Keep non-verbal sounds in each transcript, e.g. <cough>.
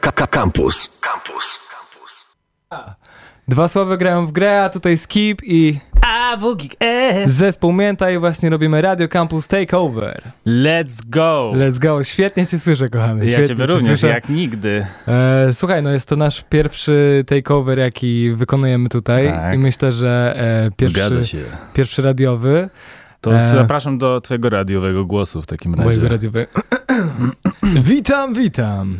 Campus. Campus. Dwa słowa grają w grę, a tutaj Skip i A, Bugik, eh. zespół Mięta i właśnie robimy Radio Campus Takeover. Let's go! Let's go, świetnie cię słyszę, kochany. ja świetnie ciebie cię również, słyszę. jak nigdy. E, słuchaj, no jest to nasz pierwszy takeover, jaki wykonujemy tutaj Tak. i myślę, że e, pierwszy, się. pierwszy radiowy, To E. zapraszam do twojego radiowego głosu w takim razie. mojego radiowy. <clears throat> witam, witam.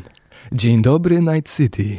Dzień dobry, Night City. <laughs>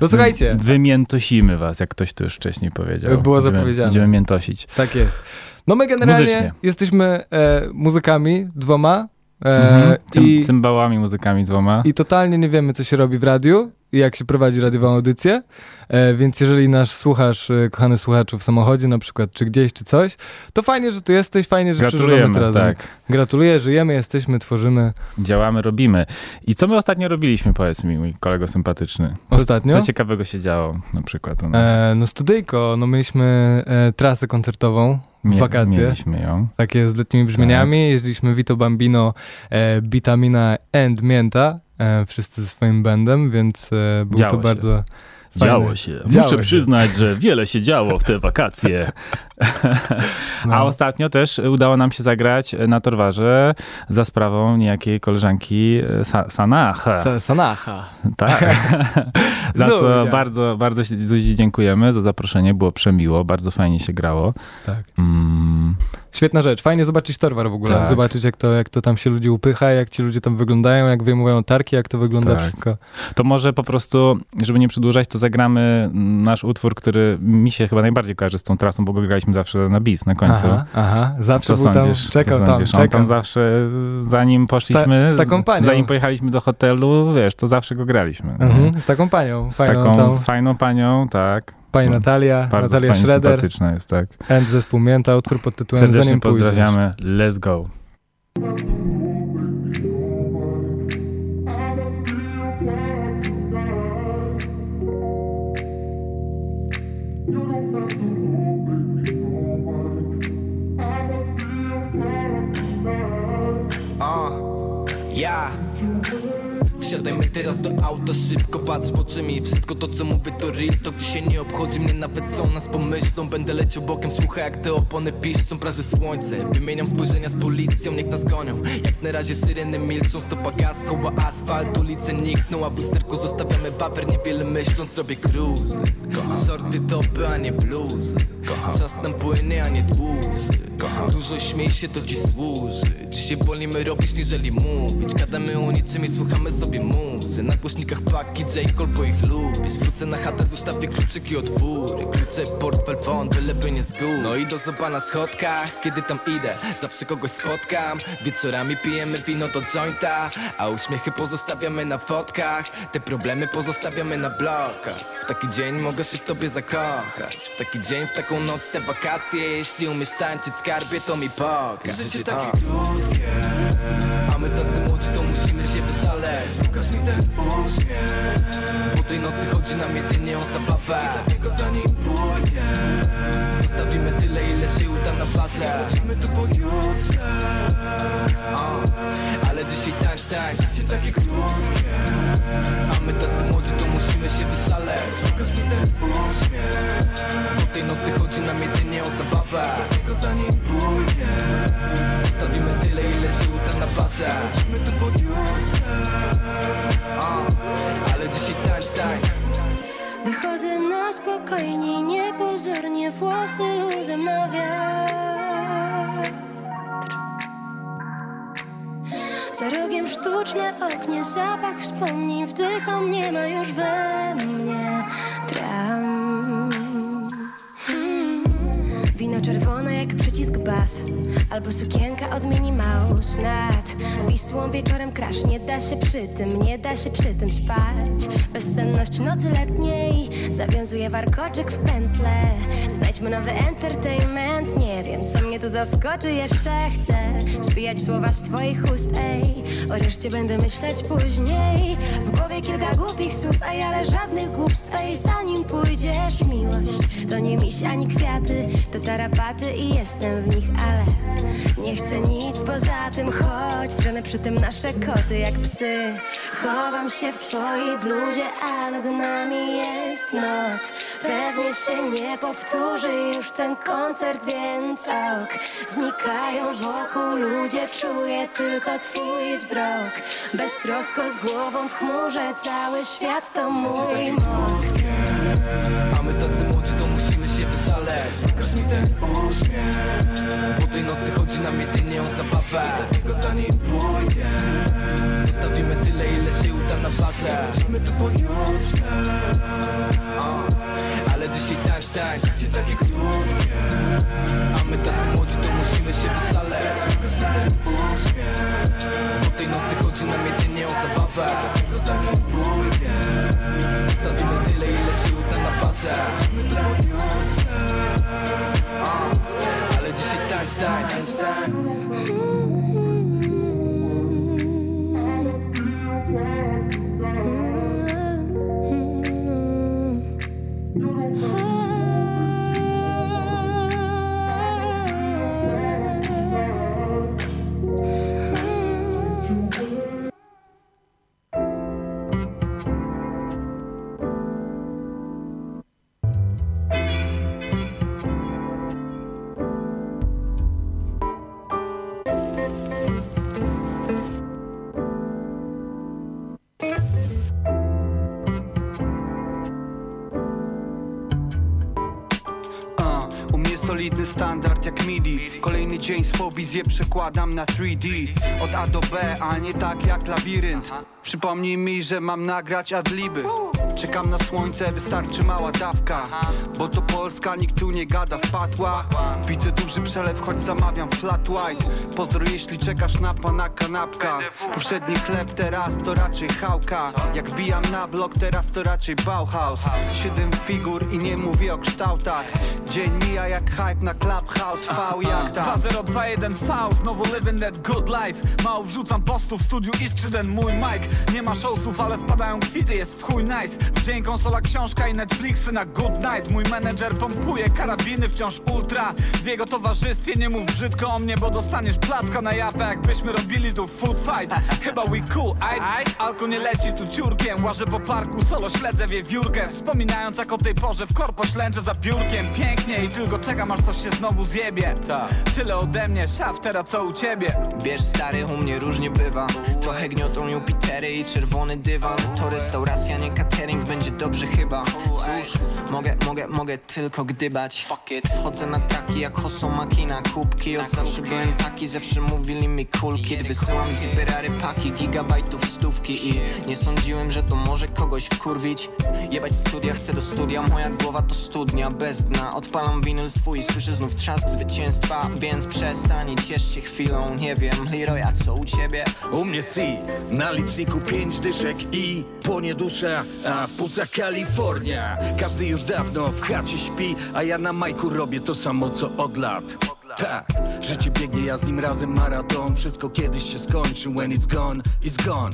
no słuchajcie, Wymiętosimy was, jak ktoś to już wcześniej powiedział. Było Będziemy- zapowiedziane. Będziemy miętosić. tak jest. No my generalnie Muzycznie. jesteśmy e, muzykami dwoma e, Mhm. Cym, i, Cymbałami, muzykami dwoma. i totalnie nie wiemy, co się robi w radiu jak się prowadzi radiową audycję, e, więc jeżeli nasz słuchasz, e, kochany słuchaczu w samochodzie na przykład, czy gdzieś, czy coś, to fajnie, że tu jesteś, fajnie, że przeżywamy to razem. tak. Gratuluję, żyjemy, jesteśmy, tworzymy. Działamy, robimy. I co my ostatnio robiliśmy, powiedz mi, mój kolego sympatyczny? Co, Ostatnio? Co ciekawego się działo na przykład u nas? E, no studyjko, no mieliśmy e, trasę koncertową w Mie- wakacje. Mieliśmy ją. Takie z letnimi brzmieniami. Tak. Jeździliśmy Vito Bambino, e, Bitamina and Mięta, wszyscy ze swoim bandem, więc e, był Działo to się. bardzo... Działo Fajne. się. Działo Muszę się. przyznać, że wiele się działo w te wakacje. <laughs> No. A ostatnio też udało nam się zagrać na Torwarze za sprawą niejakiej koleżanki e, Sa Sanach. Sa- Sanacha. Tak. <laughs> za co bardzo, bardzo Zuzi dziękujemy za zaproszenie. Było przemiło, bardzo fajnie się grało. Tak. Mm, Świetna rzecz. Fajnie zobaczyć Torwar w ogóle. Tak. Zobaczyć, jak to, jak to tam się ludzi upycha, jak ci ludzie tam wyglądają, jak wyjmują tarki, jak to wygląda Tak. wszystko. to może po prostu, żeby nie przedłużać, to zagramy nasz utwór, który mi się chyba najbardziej kojarzy z tą trasą, bo go graliśmy zawsze na bis na końcu. Aha, aha. Zawsze Co był tam, sądzisz? czekał tam, sądzisz? On czekał. tam zawsze, zanim poszliśmy, z taką panią. zanim pojechaliśmy do hotelu, wiesz, to zawsze go graliśmy. no. Mhm, z taką panią. Z Fajną taką tam, fajną panią, tak. Pani Natalia, Bardzo Natalia pani Schroeder, sympatyczna jest, tak. and zespół Mięta, utwór pod tytułem Serdecznie Zanim pójdziesz. pozdrawiamy. Let's go. A, ja Wsiadajmy teraz do auta, szybko patrz w oczy mi. Wszystko to co mówię to real, to dzisiaj nie obchodzi mnie. Nawet co nas pomyślą Będę leciał bokiem, słuchaj jak te opony piszczą Praży słońce, wymieniam spojrzenia z policją Niech nas gonią, jak na razie syreny milczą Stopa gaz, koła asfalt, ulice nikną A w lusterku zostawiamy waper, niewiele myśląc Robię cruise, shorty topy, a nie bluzy. Czas nam płynie, a nie dłuży Dużo śmiej się, to dziś służy. Dzisiaj wolimy robić, niżeli mówić. Gadamy o niczym i słuchamy sobie muzy. Na głośnikach paki, J. bo ich lubisz Wrócę na chatę, zostawię kluczyki od fury Klucze, portfel, font, byleby nie z góry No i do zoba na schodkach, kiedy tam idę Zawsze kogoś spotkam. Wieczorami pijemy wino do jointa A uśmiechy pozostawiamy na fotkach. Te problemy pozostawiamy na blokach. W taki dzień mogę się w tobie zakochać. W taki dzień, w taką noc, te wakacje. Jeśli umiesz tańczyć skarbie, to mi pokaż Życie takie krótkie. A my tacy młodzi, to musimy się wyszaleć. Pokaż mi ten uśmiech. Po tej nocy chodzi nam jedynie o zabawę. I dlatego za nim pójdę. Zostawimy tyle, ile się uda na plażę Wrócimy tu pojutrze. O, Ale dzisiaj tańcz, tańcz. Życie takie krótkie. A my tacy młodzi, to musimy się wyszaleć. Pokaż mi ten uśmiech. Po tej nocy chodzi nam jedynie o zabawę. I dlatego za nim pójdę Zostawimy tyle, ile się uda na bazę. Wrócimy tu pojutrze. Ale dzisiaj tańcz, tańcz. Wychodzę na spokojnie, niepozornie, włosy luzem na wiatr. Za rogiem sztuczne oknie, zapach wspomnień, wdycham, nie ma już we mnie tram. Hmm. Wino czerwone jak przycisk bas Albo sukienka od Minnie Mouse Nad Wisłą wieczorem crash Nie da się przy tym, nie da się przy tym spać. Bezsenność nocy letniej Zawiązuje warkoczyk w pętle. Znajdźmy nowy entertainment Nie wiem, co mnie tu zaskoczy Jeszcze chcę spijać słowa z twoich ust Ej, o reszcie będę myśleć później. W głowie kilka głupich słów Ej, ale żadnych głupstw Ej, zanim pójdziesz. Miłość To nie miś ani kwiaty To tarapaty i jestem w nich, ale Nie chcę nic poza tym, choć drzemy przy tym nasze koty jak psy. Chowam się w twojej bluzie, a nad nami jest noc. Pewnie się nie powtórzy już ten koncert, więc ok. Znikają wokół ludzie, czuję tylko twój wzrok. Beztrosko z głową w chmurze, cały świat to mój mok. A my tacy młodzi to musimy się wyszaleć Pokaż mi ten uśmiech nocy chodzi nam jedynie o zabawę. Dlatego za nim pójdzie. Zostawimy tyle ile się uda na parze Wrócimy tu pojutrze Ale dzisiaj tańcz, tańcz. Gdzie takie krótkie. A my tacy młodzi to musimy się wyszaleć mi ten uśmiech Po tej nocy chodzi nam jedynie o zabawę. Dlatego za nim pójdzie. Zostawimy tyle, ile się uda na bazę dzień swą wizję przekładam na 3D Od A do B, a nie tak jak labirynt. Przypomnij mi, że mam nagrać adliby Czekam na słońce, wystarczy mała dawka. Bo to Polska, nikt tu nie gada, wpadła. Widzę duży przelew, choć zamawiam flat white. Pozdro jeśli czekasz na pana kanapka. Powszedni chleb, teraz to raczej chałka. Jak wbijam na blok, teraz to raczej Bauhaus. Siedem figur i nie mówię o kształtach. Dzień mija jak hype na Clubhouse V jak tam. 2021 V, znowu living that good life. Mało wrzucam postów, w studiu iskrzy ten mój mic. Nie ma showsów, ale wpadają kwity, jest w chuj nice W dzień konsola, książka i Netflixy na good night. Mój menedżer pompuje karabiny wciąż ultra. W jego towarzystwie nie mów brzydko o mnie, bo dostaniesz placka na japę Jakbyśmy robili tu food fight. Chyba we cool, aj? Alko nie leci tu ciurkiem, łażę po parku, solo śledzę wiewiórkę Wspominając jak o tej porze w korpo ślęczę za biurkiem Pięknie i tylko czekam aż coś się znowu zjebie. Tyle ode mnie, szaf, teraz co u ciebie? Wiesz stary, u mnie różnie bywa. Trochę gniotą Jupitery i czerwony dywan. To restauracja, nie catering, będzie dobrze chyba. Cóż, mogę, mogę, mogę tylko gdybać. Wchodzę na taki jak Hoso Makina. Kubki od zawsze byłem taki, zawsze mówili mi cool kid Wysyłam zbierary paki, gigabajtów stówki. I nie sądziłem, że to może kogoś wkurwić. Jebać studia, chcę do studia, moja głowa to studnia bez dna. Odpalam winyl swój, słyszę znów trzask zwycięstwa. Więc przestań i ciesz się chwilą, nie wiem Leroy, a co u ciebie? U mnie C, na liczniku pięć dyszek i płonie dusza, a w płucach Kalifornia. Każdy już dawno w chacie śpi, a ja na majku robię to samo co od lat. Tak, życie biegnie, ja z nim razem maraton. Wszystko kiedyś się skończy, when it's gone, it's gone.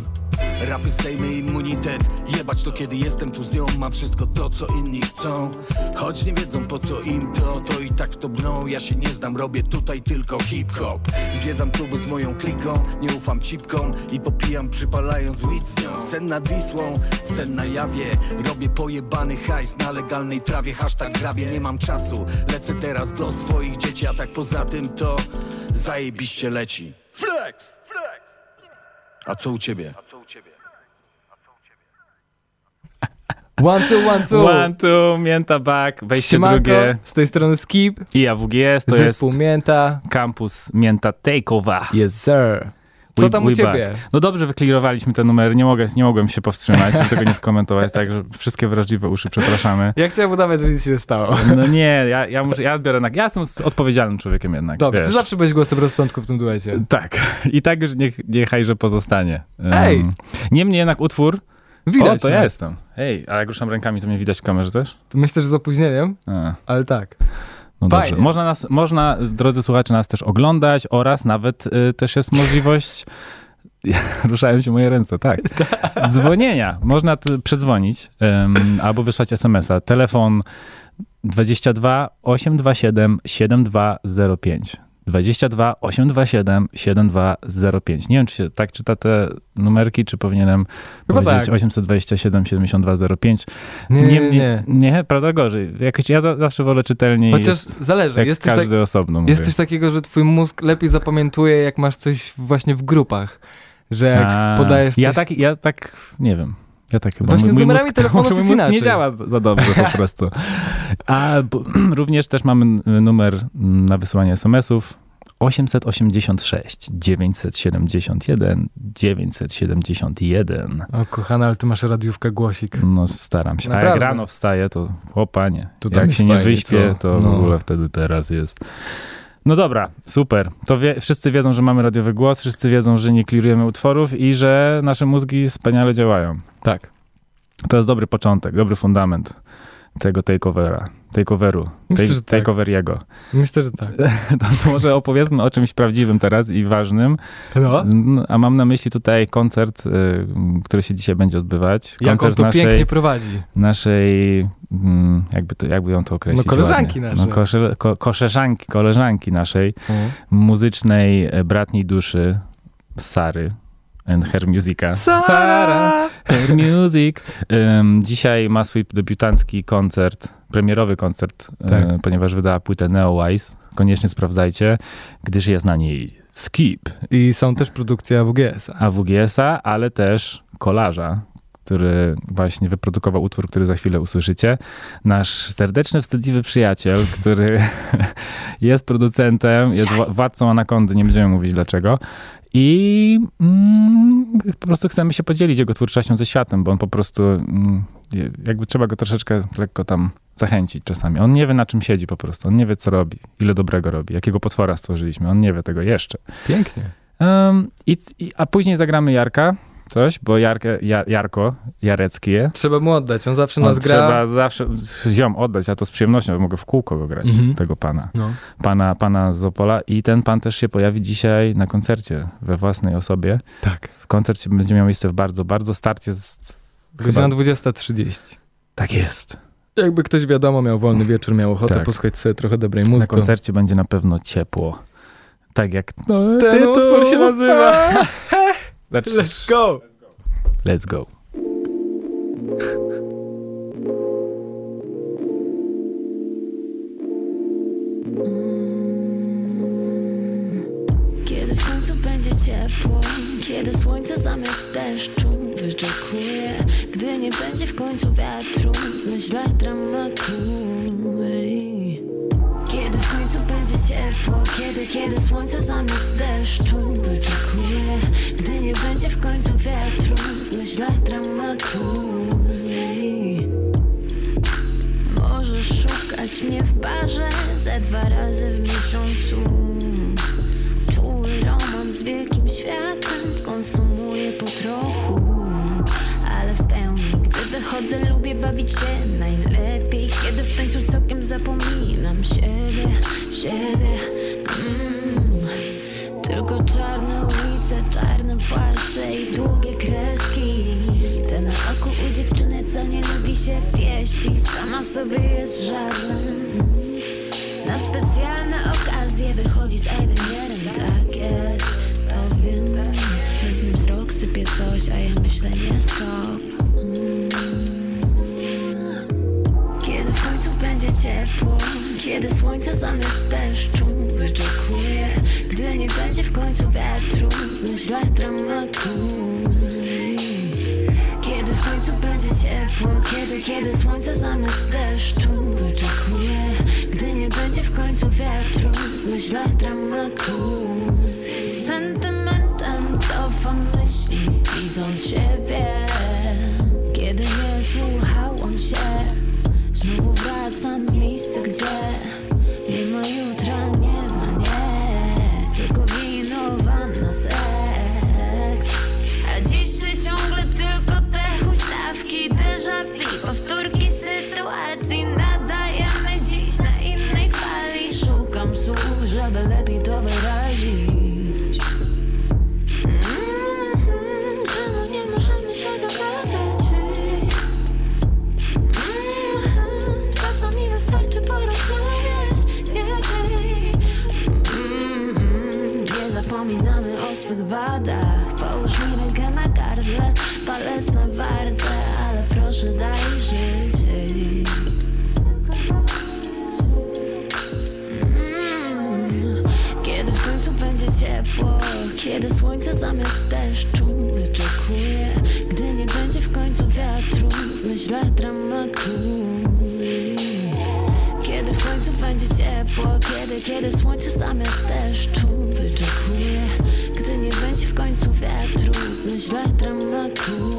Rapy sejmy immunitet, jebać to kiedy jestem tu z nią. Mam wszystko to co inni chcą. Choć nie wiedzą po co im to, to i tak w to brną Ja się nie znam, robię tutaj tylko hip-hop. Zwiedzam kluby z moją kliką, nie ufam cipkom I popijam przypalając weed z nią. Sen nad Wisłą, sen na jawie. Robię pojebany hajs na legalnej trawie. Hashtag grabie, nie mam czasu. Lecę teraz do swoich dzieci, a tak poza tym to Zajebiście leci Flex! A co u ciebie? <laughs> One, two, one, two. One, two, mięta back, wejście Siemanko, drugie. z tej strony Skip, I AWGS to zespół jest Mięta. kampus mięta takeover. Yes, sir. Co We- tam u ciebie? back. No dobrze, wyklirowaliśmy te numery, nie, mogę, nie mogłem się powstrzymać, żeby tego nie skomentować, <laughs> także wszystkie wrażliwe uszy przepraszamy. Ja chciałem udawać, że nic się nie stało. No nie, ja, ja, muszę, ja odbiorę, na, ja jestem odpowiedzialnym człowiekiem jednak, Dobrze, wiesz. ty zawsze byłeś głosem rozsądku w tym duecie. Tak, i tak już niech, niechaj, że pozostanie. Um, Ej! Niemniej jednak utwór, Widać. o, to no. ja jestem. Hej, a jak ruszam rękami, to mnie widać w kamerze też? To myślę, że z opóźnieniem, A. ale tak. No Fajnie. dobrze. Można, nas, można, drodzy słuchacze, nas też oglądać oraz nawet y, też jest możliwość. <laughs> Ruszają się moje ręce, tak. <laughs> Dzwonienia. Można przedzwonić ym, albo wysłać SMS-a. Telefon 22 827 7205. 22 827 7205. Nie wiem, czy się tak czyta te numerki, czy powinienem Chyba powiedzieć tak. 827 7205. Nie, nie, nie, nie. nie, prawda gorzej. Jakoś ja za, zawsze wolę czytelniej. Chociaż jest, zależy. jak Jest coś, tak, każdy osobno mówię. jest coś takiego, że twój mózg lepiej zapamiętuje, jak masz coś właśnie w grupach. Że jak A, podajesz coś... Ja tak, ja tak, nie wiem. Ja tak chyba. Właśnie z mój numerami mózg, <laughs> telefonów mój nie działa za dobrze po <laughs> prostu. A bo, <clears throat> również też mamy numer na wysyłanie SMS-ów 886 971 971. O kochana, ale ty masz radiówkę głosik. No staram się. A jak Naprawdę. rano wstaję, to o panie. To jak się nie fajnie, wyśpię, co? to w No. ogóle wtedy teraz jest. No dobra, super. To wie, wszyscy wiedzą, że mamy radiowy głos, wszyscy wiedzą, że nie klirujemy utworów i że nasze mózgi wspaniale działają. Tak. To jest dobry początek, dobry fundament tego takeovera, takeoveru, Myślę, take, że tak. takeover jego. Myślę, że tak. <laughs> To, może opowiedzmy o czymś prawdziwym teraz i ważnym. No. A mam na myśli tutaj koncert, y, który się dzisiaj będzie odbywać. Jak on Koncert to naszej, pięknie prowadzi. naszej mm, jakby, to, jakby ją to określić No, koleżanki ładnie. naszej. No, kosze, ko, koleżanki naszej muzycznej e, bratniej duszy Sary and her musica. Sara! Her Music. Ym, dzisiaj ma swój debiutancki koncert, premierowy koncert, Tak. e, ponieważ wydała płytę Neowise. Koniecznie sprawdzajcie, gdyż jest na niej Skip I są też produkcje AWGS-a. AWGS-a, ale też kolarza, który właśnie wyprodukował utwór, który za chwilę usłyszycie. Nasz serdeczny, wstydliwy przyjaciel, <laughs> który <laughs> jest producentem, jest wła- władcą Anakondy, nie będziemy mówić dlaczego. I mm, po prostu chcemy się podzielić jego twórczością ze światem, bo on po prostu mm, jakby trzeba go troszeczkę lekko tam zachęcić czasami. On nie wie na czym siedzi po prostu, on nie wie co robi, ile dobrego robi, jakiego potwora stworzyliśmy, on nie wie tego jeszcze. Pięknie. Um, i, i, a później zagramy Jarka, coś, bo Jarkę, ja, Jarko, Jareckie. Trzeba mu oddać, on zawsze On nas gra. trzeba zawsze ziom oddać, a to z przyjemnością, bo mogę w kółko go grać, Mhm. tego pana, No. pana, pana z Opola. I ten pan też się pojawi dzisiaj na koncercie we własnej osobie. Tak. W koncercie będzie miał miejsce w bardzo, bardzo start jest... Godzina Chyba, 20.30. tak jest. Jakby ktoś wiadomo miał wolny wieczór, miał ochotę Tak. posłuchać sobie trochę dobrej Na muzyki. koncercie będzie na pewno ciepło. Tak jak no, Ten tytuł. utwór się nazywa. <laughs> Znaczy, Let's go! Let's go. Kiedy w końcu będzie ciepło, kiedy słońce zamiast deszczu wyczekuje, gdy nie będzie w końcu wiatru, w myślach dramatu. Będzie ciepło, kiedy, kiedy słońce zamiast deszczu wyczekuje, gdy nie będzie w końcu wiatru, w myślach dramatu. Możesz szukać mnie w barze ze dwa razy w miesiącu. Czuły romans z wielkim światem konsumuję po trochu. Gdy wychodzę, lubię bawić się najlepiej, kiedy w tańcu całkiem zapominam siebie, siebie. Mm. Tylko czarne ulice, czarne płaszcze i długie kreski. Te na oku u dziewczyny, co nie lubi się pieścić, sama sobie jest żadnym. Na specjalne okazje wychodzi z eyelinerem, tak jest, to wiem Pewnie wzrok sypie coś, a ja myślę nie stop ciepło, kiedy słońce zamiast deszczu wyczekuje Gdy nie będzie w końcu wiatru, w myślach dramatu. Kiedy w końcu będzie ciepło, kiedy, kiedy słońce zamiast deszczu wyczekuje Gdy nie będzie w końcu wiatru, w myślach dramatu. Z sentymentem cofam myśli, widząc siebie. Kiedy nie słuchałam się, znowu wracam w miejsce, gdzie zamiast deszczu. Wyczekuję, gdy nie będzie w końcu wiatru. W myślach dramatu. Kiedy w końcu będzie ciepło Kiedy, kiedy słońce zamiast deszczu. Wyczekuję, gdy nie będzie w końcu wiatru. W myślach dramatu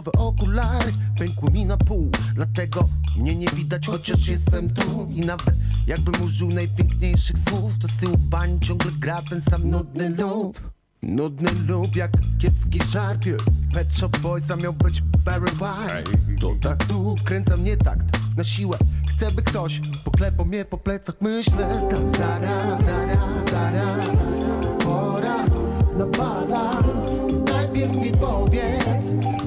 Różowe okulary pękły mi na pół. Dlatego mnie nie widać, chociaż jestem tu. I nawet jakbym użył najpiękniejszych słów To z tyłu bań ciągle gra ten sam nudny lub. Nudny lub jak kiepski żart Pet Shop Boys, a miał być Barry White. To tak tu kręca mnie takt na siłę. Chcę by ktoś poklepał mnie po plecach. Myślę tak zaraz, zaraz, zaraz. Pora na balans. Najpierw mi powiedz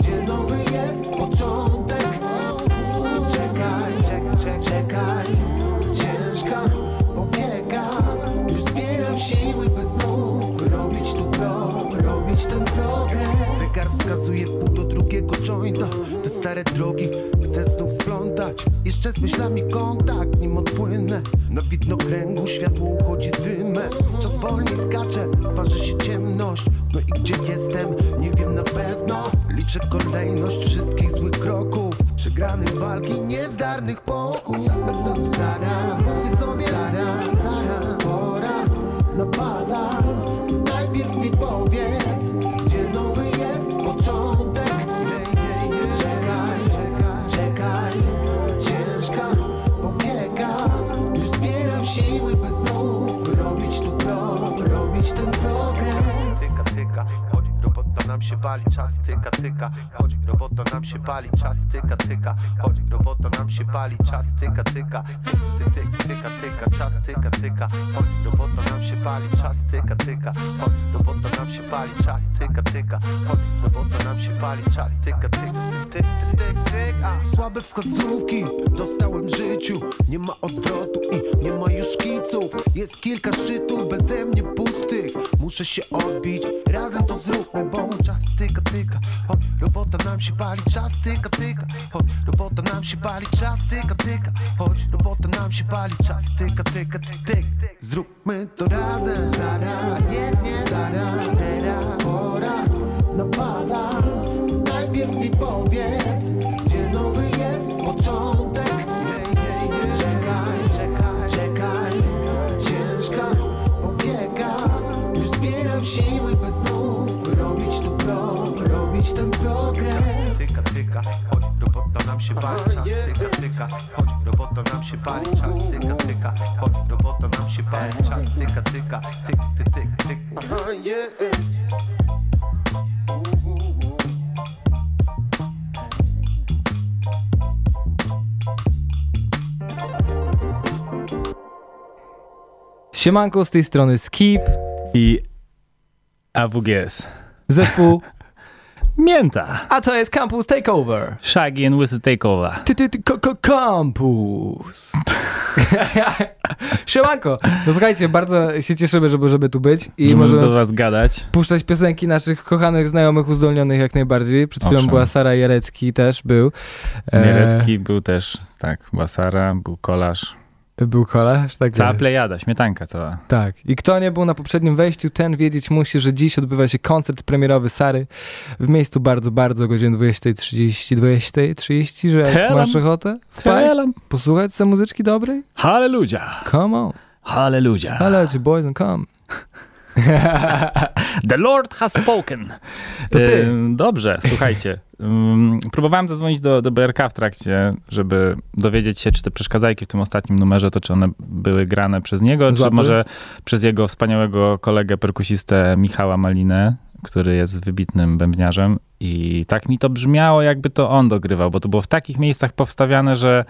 robić ten progres Zegar wskazuje pół do drugiego jointa Te stare drogi chcę znów splątać Jeszcze z myślami kontakt, nim odpłynę Na widnokręgu światło uchodzi z dymem Czas wolniej skacze, waży się ciemność No i gdzie jestem, nie wiem na pewno Liczę kolejność wszystkich złych kroków Przegranych walki, niezdarnych poków Zaraz, się pali Czas tyka, tyka, chodź robota nam się pali Czas tyka, tyka, chodź robota nam się pali Czas tyka, tyka, tyk, tyk, tyk, tyka, tyka Czas tyka, tyka, chodź robota nam się pali Czas tyka, tyka, chodź robota nam się pali Czas tyka, tyka, chodź robota nam się pali Czas tyka, tyk, tyk, tyk, tyk, tyk a. Słabe wskazówki dostałem w życiu. Nie ma odwrotu i nie ma już szkiców Jest kilka szczytów beze mnie pustych. Muszę się odbić, razem to zróbmy Bo czas tyka, tyka, chodź robota nam się pali Czas tyka, tyka, chodź robota nam się pali Czas tyka, tyka, chodź robota nam się pali Czas tyka, tyka, tyk, tyk Zróbmy to razem Zaraz, nie, nie, zaraz Teraz. Pora na balans. Najpierw mi powiedz Tyka, chodź, robota nam się pali Czas tyka, tyka, chodź, robota nam się pali Czas tyka, tyka, chodź, robota nam się pali Czas tyka, tyka, tyk, tyk, tyk, tyk. Aha, yeah. Siemanko z tej strony Skip, I AWGS. zespół, Mięta. a to jest Campus Takeover. Shaggy and Whistle Takeover. Ty, ty, ty, ko, ko, Campus. <laughs> Siemanko. No słuchajcie, bardzo się cieszymy, żeby, żeby tu być i możemy do was gadać. puszczać piosenki naszych kochanych znajomych, uzdolnionych jak najbardziej. Przed chwilą Owszem. była Sara Jarecki też był. E, Nierecki był też, tak, Basara, był kolarz. Był kolarz, tak Cała jest. plejada, śmietanka cała. Tak. I kto nie był na poprzednim wejściu, ten wiedzieć musi, że dziś odbywa się koncert premierowy Sary w miejscu bardzo, bardzo godzin 20.30, 20.30, że Telam. masz ochotę wpaść, Telam. posłuchać sobie muzyczki dobrej? Hallelujah. Come on. Hallelujah. You boys and come. <laughs> The Lord has spoken. To ty. Dobrze, słuchajcie. Próbowałem zadzwonić do, do BRK w trakcie, żeby dowiedzieć się, czy te przeszkadzajki w tym ostatnim numerze, to czy one były grane przez niego, czy Złapy? może przez jego wspaniałego kolegę perkusistę Michała Malinę, który jest wybitnym bębniarzem I tak mi to brzmiało, jakby to on dogrywał, bo to było w takich miejscach powstawiane, że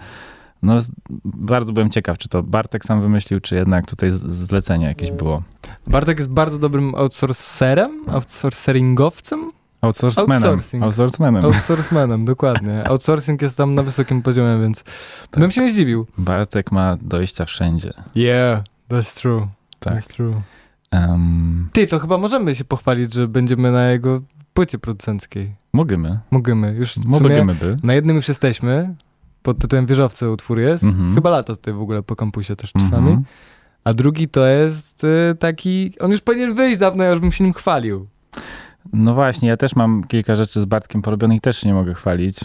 no, bardzo byłem ciekaw, czy to Bartek sam wymyślił, czy jednak tutaj zlecenie jakieś było. Bartek jest bardzo dobrym outsourcerem, outsourceringowcem, Outsourcemanem. Outsourcing. Outsourcemanem. outsourcemanem, <laughs> dokładnie. Outsourcing jest tam na wysokim poziomie, więc bym się nie zdziwił. Bartek ma dojścia wszędzie. Yeah, that's true. Tak. That's true. Um, Ty, to chyba możemy się pochwalić, że będziemy na jego płycie producenckiej. Możemy. Możemy. Już Możemy by. na jednym już jesteśmy. Pod tytułem Wieżowce utwór jest. Mhm. Chyba lata tutaj w ogóle po kampusie też czasami. Mhm. A drugi to jest y, taki... On już powinien wyjść dawno, ja już bym się nim chwalił. No właśnie, ja też mam kilka rzeczy z Bartkiem porobionych, też nie mogę chwalić.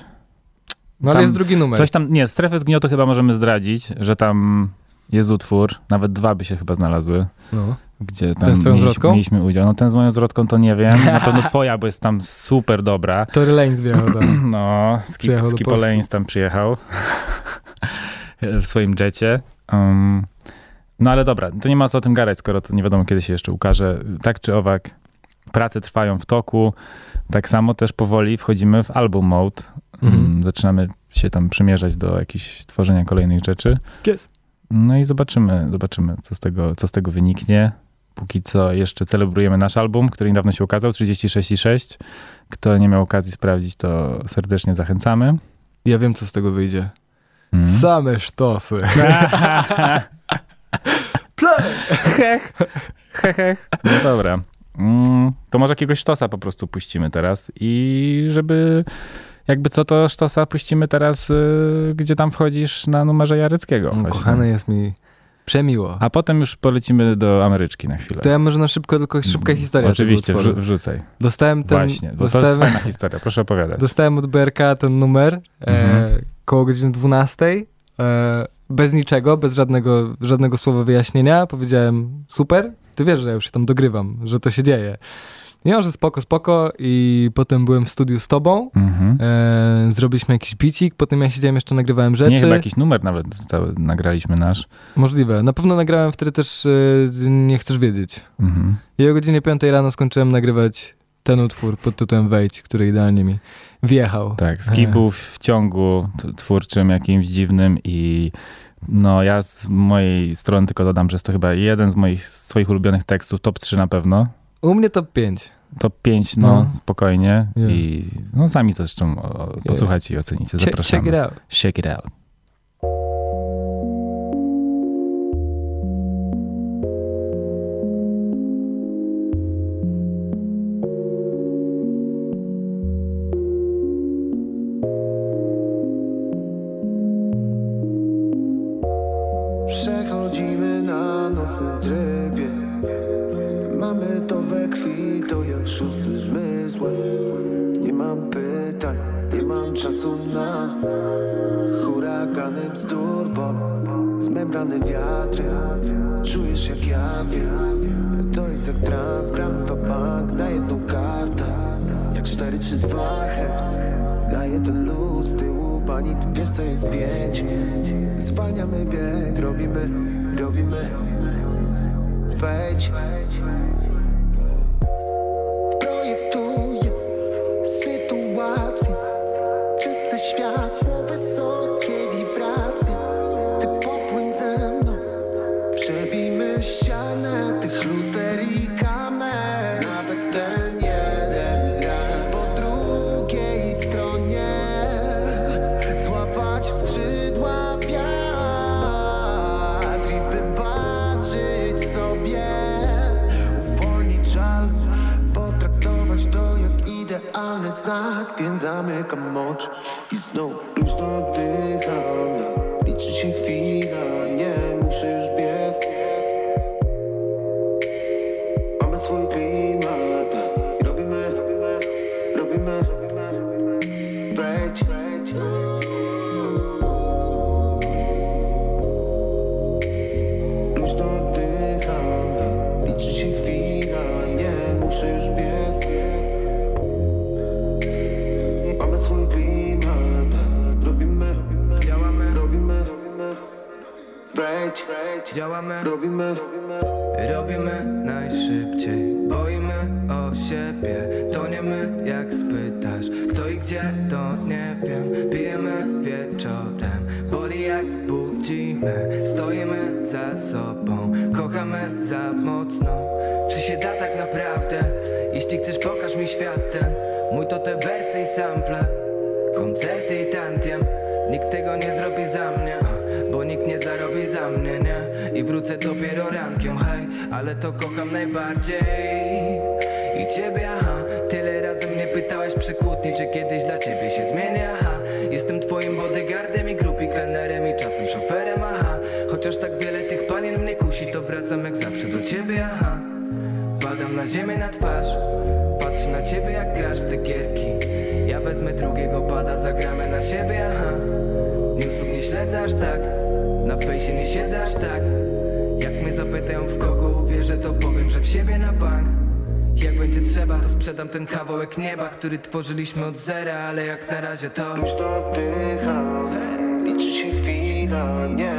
No ale Tam jest drugi numer. Coś tam, nie, strefę zgniotu chyba możemy zdradzić, że tam jest utwór, nawet dwa by się chyba znalazły, No. gdzie tam Ten z twoją mieliśmy, zwrotką? mieliśmy udział. No ten z moją zwrotką to nie wiem, na pewno <laughs> twoja, bo jest tam super dobra. Tory Lanez wjechał tam. <clears throat> No, Skip, Skip. Olanes tam przyjechał <laughs> w swoim jecie. Um, no ale dobra, to nie ma co o tym gadać, skoro to nie wiadomo kiedy się jeszcze ukaże. Tak czy owak, prace trwają w toku. Tak samo też powoli wchodzimy w album mode. Mhm. Mm, Zaczynamy się tam przymierzać do jakichś tworzenia kolejnych rzeczy. Yes. No i zobaczymy, zobaczymy, co z tego, co z tego wyniknie. Póki co jeszcze celebrujemy nasz album, który niedawno się ukazał, 36,6. Kto nie miał okazji sprawdzić, to serdecznie zachęcamy. Ja wiem, co z tego wyjdzie. Mhm. Same sztosy. <laughs> <laughs> Hech, hech, hech. No dobra. Mm, to może jakiegoś sztosa po prostu puścimy teraz i żeby jakby co to sztosa puścimy teraz, y, gdzie tam wchodzisz na numerze Jareckiego. właśnie. Kochany jest mi przemiło. A potem już polecimy do Ameryczki na chwilę. To ja może na szybko, tylko szybka historia. Oczywiście, wrzucaj. Dostałem ten, Właśnie, bo to jest dostałem, fajna historia, proszę opowiadać. dostałem od BRK ten numer Mhm. e, koło godziny 12. E, bez niczego, bez żadnego, żadnego słowa wyjaśnienia. Powiedziałem, super, ty wiesz, że ja już się tam dogrywam, że to się dzieje. Nie, że spoko, spoko i potem byłem w studiu z tobą, Mhm. e, zrobiliśmy jakiś bicik, potem ja siedziałem jeszcze, nagrywałem rzeczy. Nie, chyba jakiś numer nawet cały nagraliśmy nasz. Możliwe. Na pewno nagrałem wtedy też e, Nie chcesz wiedzieć. Mhm. I o godzinie 5 rano skończyłem nagrywać ten utwór pod tytułem Wejdź, który idealnie mi wjechał. Tak, Skip był w ciągu twórczym jakimś dziwnym i no ja z mojej strony tylko dodam, że jest to chyba jeden z moich swoich ulubionych tekstów, top 3 na pewno. U mnie top 5. Top 5, no, No. spokojnie. Yeah. I no sami zresztą o, posłuchajcie i ocenicie. Check, Zapraszamy. check it out. Check it out. Co jest pięć. Zwalniamy bieg, robimy, robimy. Wejdź Bo nikt nie zarobi za mnie, nie? I wrócę dopiero rankiem, hej Ale to kocham najbardziej. I ciebie, aha Tyle razy mnie pytałeś przy kłótni Czy kiedyś dla ciebie się zmienię, aha. Jestem twoim bodyguardem i grupi kelnerem I czasem szoferem, aha. Chociaż tak wiele tych panien mnie kusi To wracam jak zawsze do ciebie, aha. Padam na ziemię na twarz Patrzę na ciebie jak grasz w te gierki. Ja wezmę drugiego pada, zagramy na siebie, aha. Newsów nie śledzę aż tak Fejsie nie siedzę aż tak Jak mnie zapytają w kogo uwierzę To powiem, że w siebie na bank. Jak będzie trzeba to sprzedam ten kawałek nieba Który tworzyliśmy od zera Ale jak na razie to Już dodycham, liczy się chwila, nie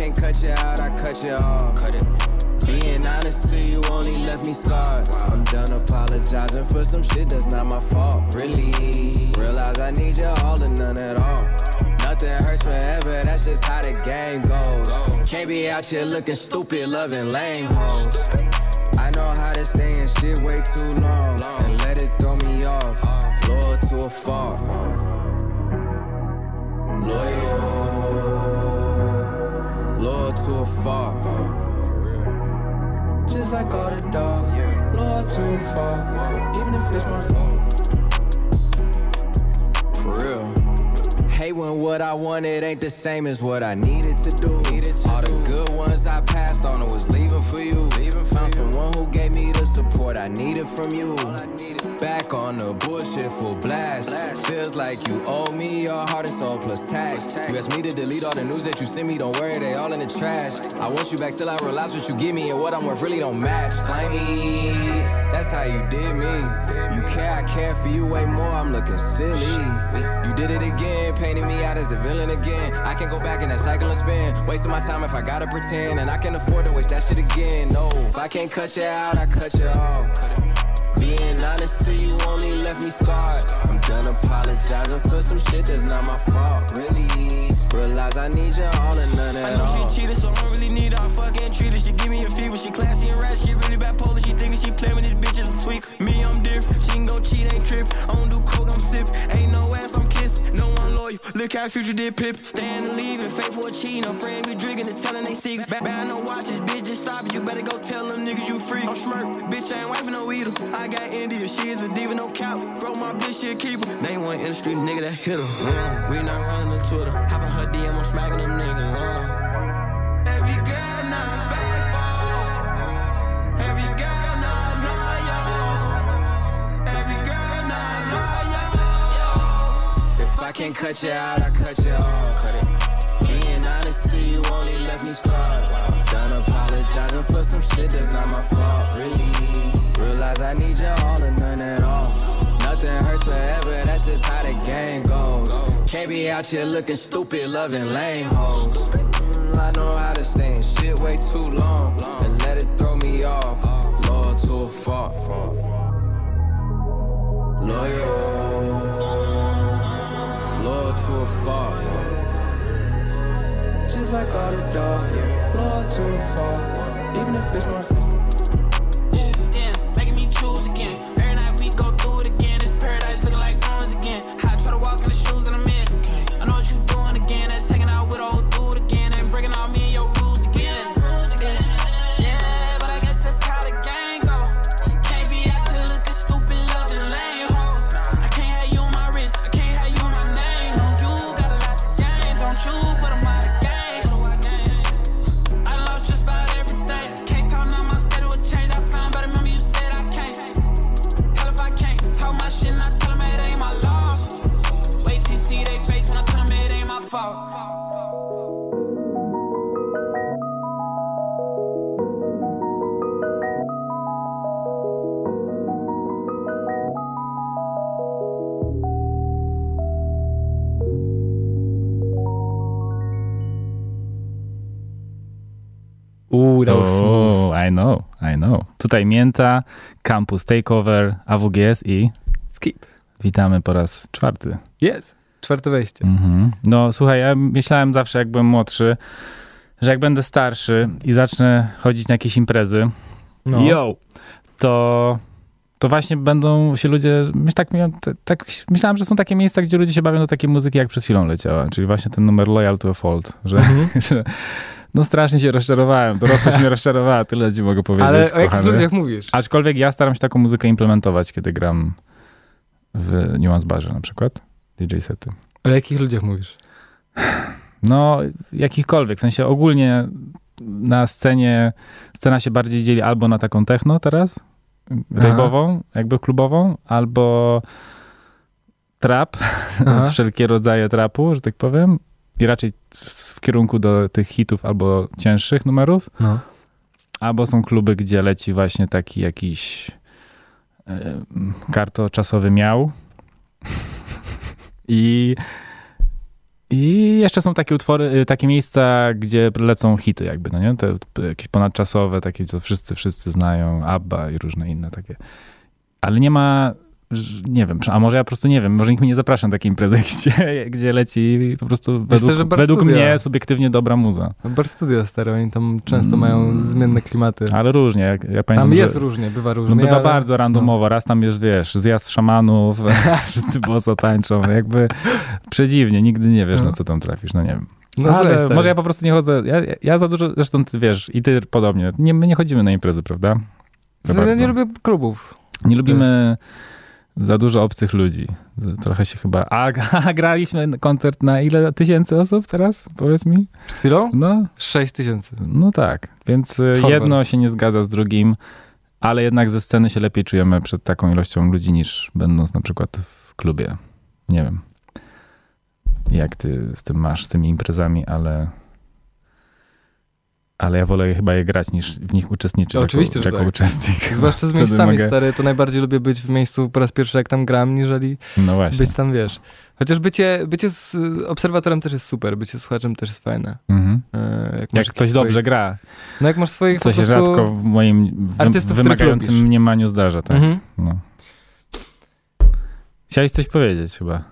can't cut you out, I cut you off. Cut it. Being honest to you only left me scarred. I'm done apologizing for some shit that's not my fault. Really, realize I need you all and none at all. Nothing hurts forever, that's just how the game goes. Can't be out here looking stupid, loving lame hoes. I know how to stay in shit way too long and let it throw me off. Loyal to a fault. Loyal, fault. Just like all the dogs, loyal to a fault, even if it's my fault. For real. Hate when what I wanted ain't the same as what I needed to do. All the good ones I passed on I was leaving for you. Found someone who gave me the support I needed from you. Back on the bullshit full blast. Feels like you owe me your heart and soul plus tax. You asked me to delete all the news that you sent me. Don't worry, they all in the trash. I want you back till I realize what you give me and what I'm worth really don't match. Slimy, that's how you did me. You care, I care for you way more. I'm looking silly. Did it again, painting me out as the villain again. I can go back in that cycle and spin. Wasting my time if I gotta pretend, and I can afford to waste that shit again. No, if I can't cut you out, I cut you off. Being honest to you only left me scarred. I'm done apologizing for some shit that's not my fault. Really, realize I need you all and none I know all. she cheated, so I don't really need her. I fucking treat her. She give me a fever. She classy and rad. She really bipolar. She thinking she playing with these bitches. I'm tweak. Me, I'm different. She can go cheat, ain't trip. I don't do coke, I'm sip. Ain't no ass, I'm No one loyal. Look how future did pip. Staying and leaving, faithful or cheating. No friend be drinking and telling they secrets. Bad, bad, no watches. Bitch, just stop. You better go tell them niggas you free. I'm smirk. Bitch, I ain't wifing no eater. I got India. She is a diva, no cap. Bro, my bitch, she a keeper. Name one industry nigga that hit her. Uh, we not running the Twitter. Hop on her DM, I'm smacking them niggas. Uh. I can't cut you out, I cut you off. Cut it. Being honest to you only left me scarred. Done apologizing for some shit that's not my fault. Really, realize I need you all and none at all. Nothing hurts forever, that's just how the game goes. Can't be out here looking stupid, loving lame hoes. I know how to stay in shit way too long and let it throw me off. Loyal to a fault. Loyal to a. Just like all the dogs, loyal to a fault, even if it's my fault. Smooth. Oh, I know, I know. Tutaj Mięta, Campus Takeover, AWGS i Skip. witamy po raz czwarty. Jest. Czwarte wejście. Mhm. No słuchaj, ja myślałem zawsze jak byłem młodszy, że jak będę starszy i zacznę chodzić na jakieś imprezy, No. yo, to, to właśnie będą się ludzie, myśl, tak, miałem, tak, myślałem, że są takie miejsca, gdzie ludzie się bawią do takiej muzyki, jak przed chwilą leciała, czyli właśnie ten numer Loyal to a Fault, że, Mhm. <laughs> że no strasznie się rozczarowałem, dorosłość mnie <laughs> rozczarowała, tyle ci mogę powiedzieć, Ale o jakich ludziach mówisz? Aczkolwiek ja staram się taką muzykę implementować, kiedy gram w Nuance Barze na przykład, DJ sety. O jakich ludziach mówisz? No, jakichkolwiek. W sensie ogólnie na scenie, scena się bardziej dzieli albo na taką techno teraz, rave'ową, jakby klubową, albo trap, <laughs> wszelkie rodzaje trapu, że tak powiem. I raczej w kierunku do tych hitów albo cięższych numerów. No. Albo są kluby, gdzie leci właśnie taki jakiś e, kartoczasowy miał. I, I jeszcze są takie utwory, y, takie miejsca, gdzie lecą hity jakby, no nie? Te, jakieś ponadczasowe, takie, co wszyscy, wszyscy znają, ABBA i różne inne takie. Ale nie ma, nie wiem, a może ja po prostu nie wiem, może nikt mnie nie zaprasza na takie imprezy, <laughs> gdzie, gdzie leci po prostu według, że Bar według mnie subiektywnie dobra muza. Bar Studio stary, oni tam często mają zmienne klimaty. Ale różnie, jak, ja pamiętam, Tam że- jest różnie, bywa różnie. No bywa ale- bardzo randomowo. Raz tam jest, wiesz, zjazd szamanów, <laughs> wszyscy boso tańczą. Jakby przedziwnie, nigdy nie wiesz, No. na co tam trafisz. No nie wiem. No Ale może ja po prostu nie chodzę. Ja, ja za dużo, zresztą ty wiesz, i ty podobnie. Nie, my nie chodzimy na imprezy, prawda? Że ja nie lubię klubów. Nie lubimy za dużo obcych ludzi. Trochę się chyba. A, <laughs> a graliśmy koncert na ile tysięcy osób teraz? Powiedz mi. Chwilą? No. 6 tysięcy. No tak. Więc y, Torwald. jedno się nie zgadza z drugim, ale jednak ze sceny się lepiej czujemy przed taką ilością ludzi niż będąc na przykład w klubie. Nie wiem. Jak ty z tym masz, z tymi imprezami, ale. Ale ja wolę chyba je grać niż w nich uczestniczyć. To oczywiście, jako, że jako tak. uczestnik. Zwłaszcza z <laughs> miejscami, mogę- stary, to najbardziej lubię być w miejscu po raz pierwszy, jak tam gram, niżeli No właśnie. być tam, wiesz. Chociaż bycie, bycie z obserwatorem też jest super, bycie słuchaczem też jest fajne. Mhm. E, Jak, masz ktoś jakiś dobrze swoich- gra. No jak masz swoich Co się rzadko w moim artystów, wymagającym mniemaniu zdarza, tak. Mhm. No. Chciałeś coś powiedzieć chyba.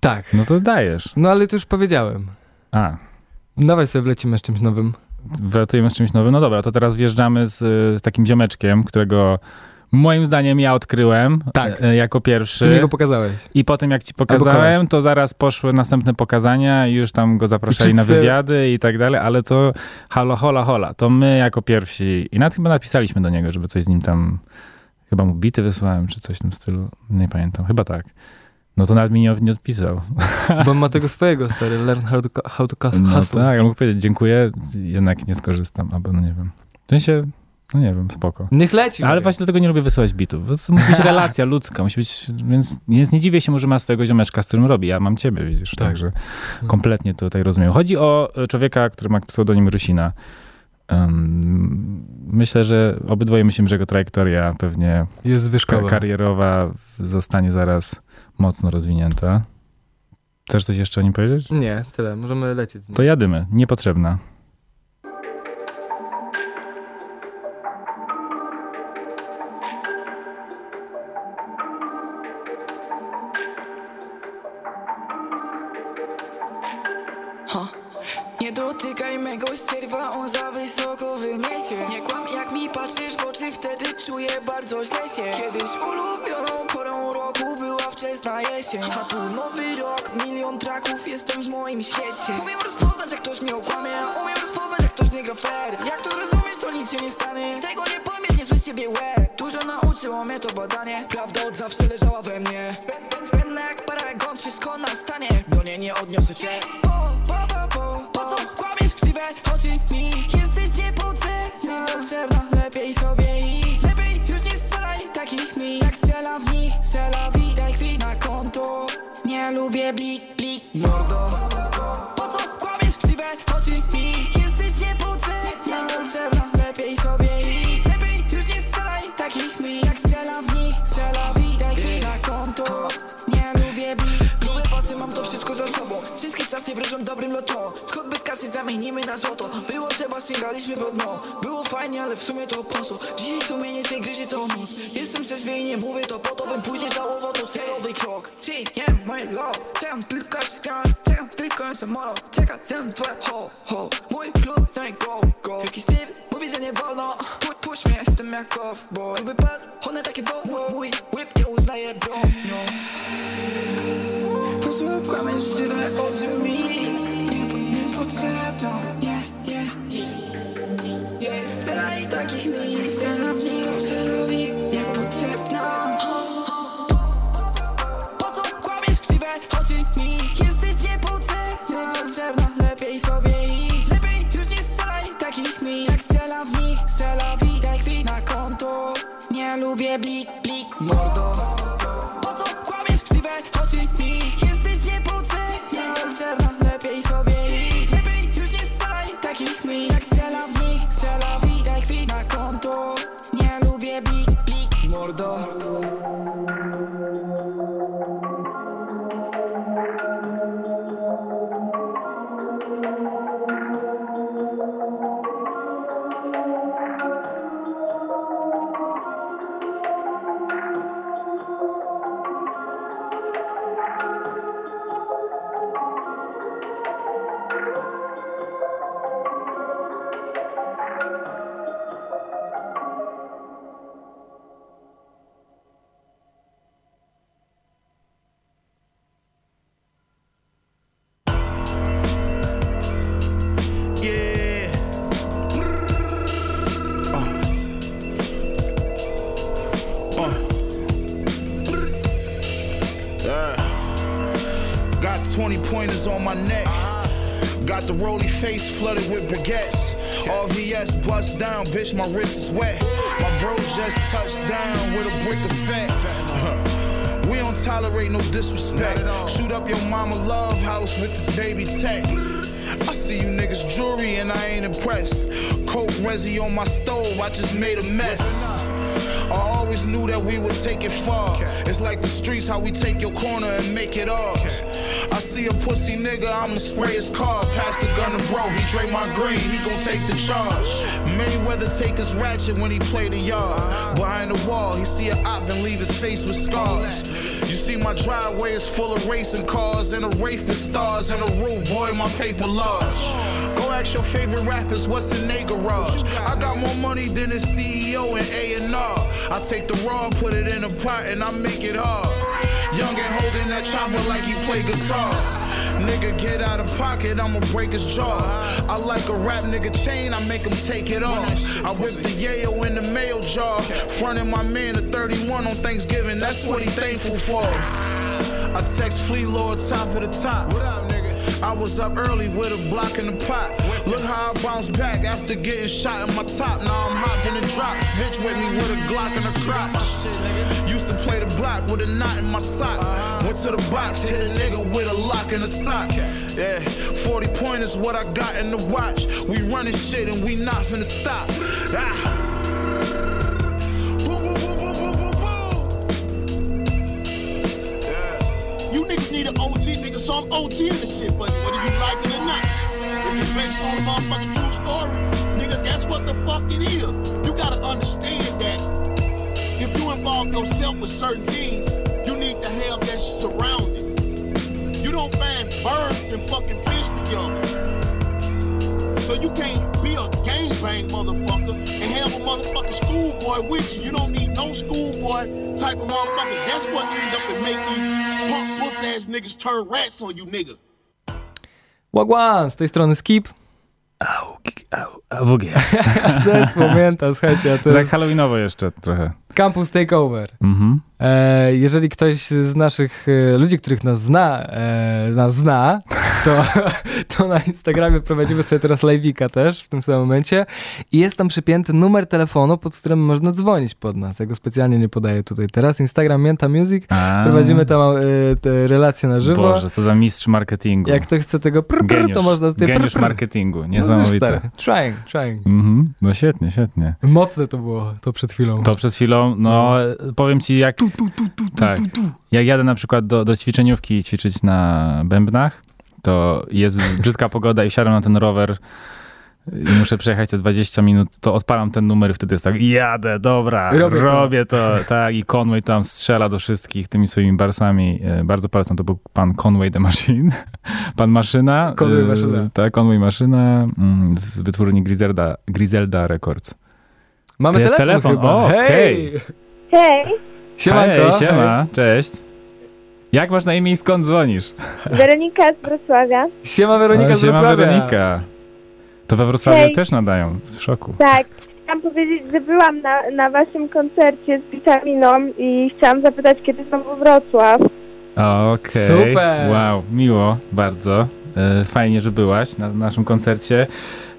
Tak. No to dajesz. No ale to już powiedziałem. A, Dawaj sobie wlecimy z czymś nowym. Wlatujemy z czymś nowym. No dobra, to teraz wjeżdżamy z, z takim ziomeczkiem, którego moim zdaniem ja odkryłem Tak. e, jako pierwszy. Ty mi go pokazałeś. I potem jak ci pokazałem, to zaraz poszły następne pokazania i już tam go zapraszali na wywiady i tak dalej, ale to halo, hola, hola, to my jako pierwsi i nawet chyba napisaliśmy do niego, żeby coś z nim tam, chyba mu bity wysłałem, czy coś w tym stylu, nie pamiętam, chyba tak. No to nawet mi nie, nie odpisał. Bo on ma <laughs> tego swojego, stary. Learn how to, how to No hustle. tak, ale mógł powiedzieć dziękuję, jednak nie skorzystam, albo no nie wiem. W sensie, no nie wiem, spoko. Niech leci. Ale właśnie dlatego nie lubię wysyłać bitów. musi być <laughs> relacja ludzka, musi być, więc, więc nie dziwię się, może ma swojego ziomeczka, z którym robi. Ja mam ciebie, widzisz, Tak. także kompletnie to tutaj rozumiem. Chodzi o e, człowieka, który ma pseudonim Rusina. Em, myślę, że obydwoje myślimy, że jego trajektoria pewnie Jest zwyżkowa. ka- karierowa zostanie zaraz mocno rozwinięta. Chcesz coś jeszcze o nim powiedzieć? Nie, tyle. Możemy lecieć z nim. To jadymy. Niepotrzebna. Jesień A tu nowy rok, milion traków, jestem w moim świecie. Umiem rozpoznać jak ktoś mnie okłamie, umiem rozpoznać jak ktoś nie gra fair. Jak to zrozumieć, to nic się nie stanie. Tego nie pojmiesz, nie słysz siebie łeb. Dużo nauczyło mnie to badanie. Prawda od zawsze leżała we mnie. Spęd, spęd, spędne jak paragon, wszystko nastanie Do niej nie odniosę się. Po, po, po, po, po co kłamiesz krzywe? Oczy mi? Jesteś niepotrzebna, potrzebna Lepiej sobie idź Nie lubię blik, blik, mordo. Po co kłamiesz krzywe oczy mi? Jesteś niepotrzebna, potrzebna Lepiej sobie idź Lepiej już nie strzelaj takich mi Jak strzela w nich, strzela widać kwit na konto. Nie lubię blik, blik. Mam to wszystko za sobą. Wszystkie czasy wróżą dobrym kasy zamienimy na złoto. Było trzeba, sięgaliśmy po dno. Było fajnie, ale w sumie to po co? Dzisiaj sumienie się gryzie całą noc Jestem trzeźwy i nie mówię to po to Bym później żałował to celowy krok. Ci, nie, love Czekam tylko skan Czekam tylko samolot Czeka ten twoje ho, ho. Mój klub, to nie go, go. Jakiś typ mówi, że nie wolno. Pu- Puść mnie, jestem jak cowboy Lubię pas, one takie wolno. Mój whip nie uznaje bronią. Posłuchamy żywe oczy mi Niepotrzebno, nie, nie, nie chcę i takich mi Chcę na mnie celowi Niepotrzebna Po co kłamiesz krzywe? Oczy mi Jesteś niepotrzebna. Potrzebna, lepiej sobie iść Lepiej już nie strzelaj takich mi. Jak strzela w nich, strzela widać kwit na konto. Nie lubię blik, blik, mordo. Po co kłamiesz krzywe? Oczy mi? Jesteś niepotrzebna. Potrzebna, lepiej sobie blik, 20 on my neck. Got the roly face flooded with baguettes. RVS bust down, bitch, my wrist is wet. My bro just touched down with a brick of fat. <laughs> We don't tolerate no disrespect. Shoot up your mama love house with this baby tech. I see you niggas jewelry and I ain't impressed. Coke resi on my stove, I just made a mess. I always knew that we would take it far. It's like the streets, how we take your corner and make it ours. See a pussy nigga, I'ma spray his car. Pass the gun to bro, he drink my green, he gon' take the charge. Mayweather take his ratchet when he play the yard. Behind the wall, he see a op and leave his face with scars. You see my driveway is full of racing cars and a wraith with stars and a roof, boy, my paper large. Go ask your favorite rappers what's in their garage. I got more money than the CEO and A&R. I take the raw, put it in a pot, and I make it hard. Young and holding that chopper like he play guitar. Nigga, get out of pocket, I'ma break his jaw. I like a rap nigga chain, I make him take it off. I whip the yayo in the mail jar. Frontin' my man a 31 on Thanksgiving, that's what he thankful for. I text Flea Lord top of the top. I was up early with a block in the pot. Look how I bounced back after getting shot in my top. Now I'm hopping in drops. Bitch with me with a Glock in the crotch. Used to play the block with a knot in my sock. Went to the box, hit a nigga with a lock in the sock. Yeah, 40 point is what I got in the watch. We running shit and we not finna stop. Ah. Niggas need an OT, nigga, so I'm OT in this shit, but whether you like it or not. If it's based on a motherfucking true story, nigga, that's what the fuck it is. You gotta understand that if you involve yourself with certain things, you need to have that surrounding. You don't find birds and fucking fish together. So you can't be a gangbang motherfucker and have a motherfucking schoolboy with you. You don't need no schoolboy type of motherfucker. That's what end up and make you. Wagwan, z tej strony Skip. AWGS. <laughs> Zespół Mięta, słuchajcie, to Tak jest halloweenowo jeszcze trochę. Campus Takeover. Mhm. E, jeżeli ktoś z naszych e, ludzi, których nas zna, e, nas zna, to, <laughs> to na Instagramie prowadzimy sobie teraz live'ika też w tym samym momencie i jest tam przypięty numer telefonu, pod którym można dzwonić pod nas. Ja go specjalnie nie podaję tutaj teraz. Instagram Mięta Music. A. Prowadzimy tam te relacje na żywo. Boże, co za mistrz marketingu. Jak ktoś chce tego prr, Geniusz, to można tutaj geniusz prr. marketingu, No, niesamowite. stary, Trying, trying. Mhm. No świetnie, świetnie. Mocne to było, to przed chwilą. To przed chwilą, no powiem ci jak... tak, jak jadę na przykład do, do ćwiczeniówki ćwiczyć na bębnach, to jest brzydka pogoda i siadam na ten rower i muszę przejechać te 20 minut, to odpalam ten numer i wtedy jest tak, jadę, dobra, Robię robię, to. to. tak i Conway tam strzela do wszystkich tymi swoimi barsami, E, bardzo polecam, to był pan Conway the Machine, <laughs> pan Maszyna, Conway e, Maszyna. tak, Conway Maszyna mm, z wytwórni Griselda, Griselda Records. Mamy To telefon, telefon, chyba. o, Hej! Hej, Siemanko. Hej, siema, cześć. Jak masz na imię i skąd dzwonisz? <laughs> Weronika z Wrocławia. Siema Weronika z siema Wrocławia. Weronika. To we Wrocławiu Hej. też nadają, w szoku. Tak, chciałam powiedzieć, że byłam na, na waszym koncercie z Witaminą i chciałam zapytać, kiedy znowu Wrocław. Okej. Super. Wow, miło bardzo. E, Fajnie, że byłaś na naszym koncercie.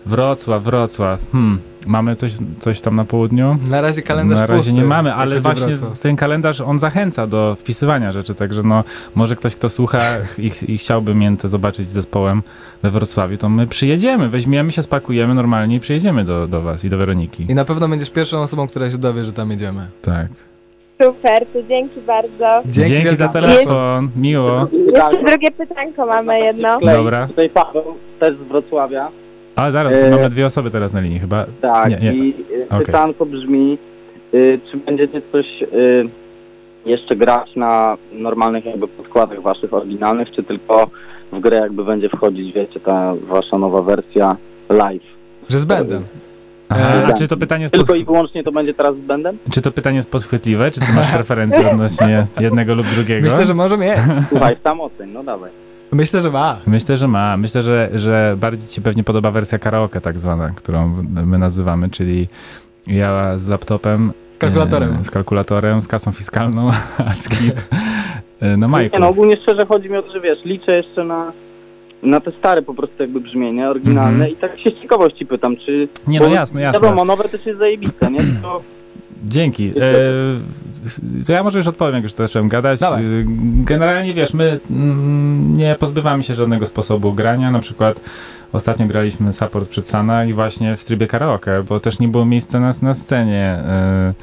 Wrocław, Wrocław. Hmm. Mamy coś, coś tam na południu? Na razie kalendarz Na razie pusty, nie mamy, ale właśnie Wrocław. ten kalendarz on zachęca do wpisywania rzeczy, także no może ktoś, kto słucha i, i chciałby Miętę zobaczyć z zespołem we Wrocławiu, to my przyjedziemy, weźmiemy się, spakujemy normalnie i przyjedziemy do, do was i do Weroniki. I na pewno będziesz pierwszą osobą, która się dowie, że tam jedziemy. Tak. Super, to dzięki bardzo. Dzięki Dzięki za telefon, miło. Jeszcze drugie pytanko mamy jedno. Dobra. Tutaj Paweł, też z Wrocławia. A zaraz, E, mamy dwie osoby teraz na linii chyba. Tak, Nie, nie. i y, Okej. pytanko brzmi, y, czy będziecie coś y, jeszcze grać na normalnych jakby podkładach waszych oryginalnych, czy tylko w grę jakby będzie wchodzić, wiecie, ta wasza nowa wersja live? Że z bandem. Aha, E, a czy to pytanie jest Tylko i wyłącznie to będzie teraz? Czy to pytanie jest podchwytliwe? Czy ty masz <laughs> preferencje odnośnie jednego lub drugiego? Myślę, że może mieć. Słuchaj, sam oceń, no dawaj. Myślę, że ma. Myślę, że ma. Myślę, że, że bardziej ci pewnie podoba wersja karaoke tak zwana, którą my nazywamy, czyli ja z laptopem. Z kalkulatorem. e, Z kalkulatorem, z kasą fiskalną, <laughs> a skip e, na majku. Nie, no ogólnie szczerze chodzi mi o to, że wiesz, liczę jeszcze na, na te stare po prostu jakby brzmienie, oryginalne Mhm. i tak się z ciekawości pytam, czy... Nie, no jasne, jasne. Wiadomo, nowe też jest zajebiste, nie? <clears throat> To Dzięki. E, to ja może już odpowiem, jak już zacząłem gadać. Dawaj. Generalnie wiesz, my mm, nie pozbywamy się żadnego sposobu grania. Na przykład ostatnio graliśmy support przed Sana i właśnie w trybie karaoke, bo też nie było miejsca na, na scenie e,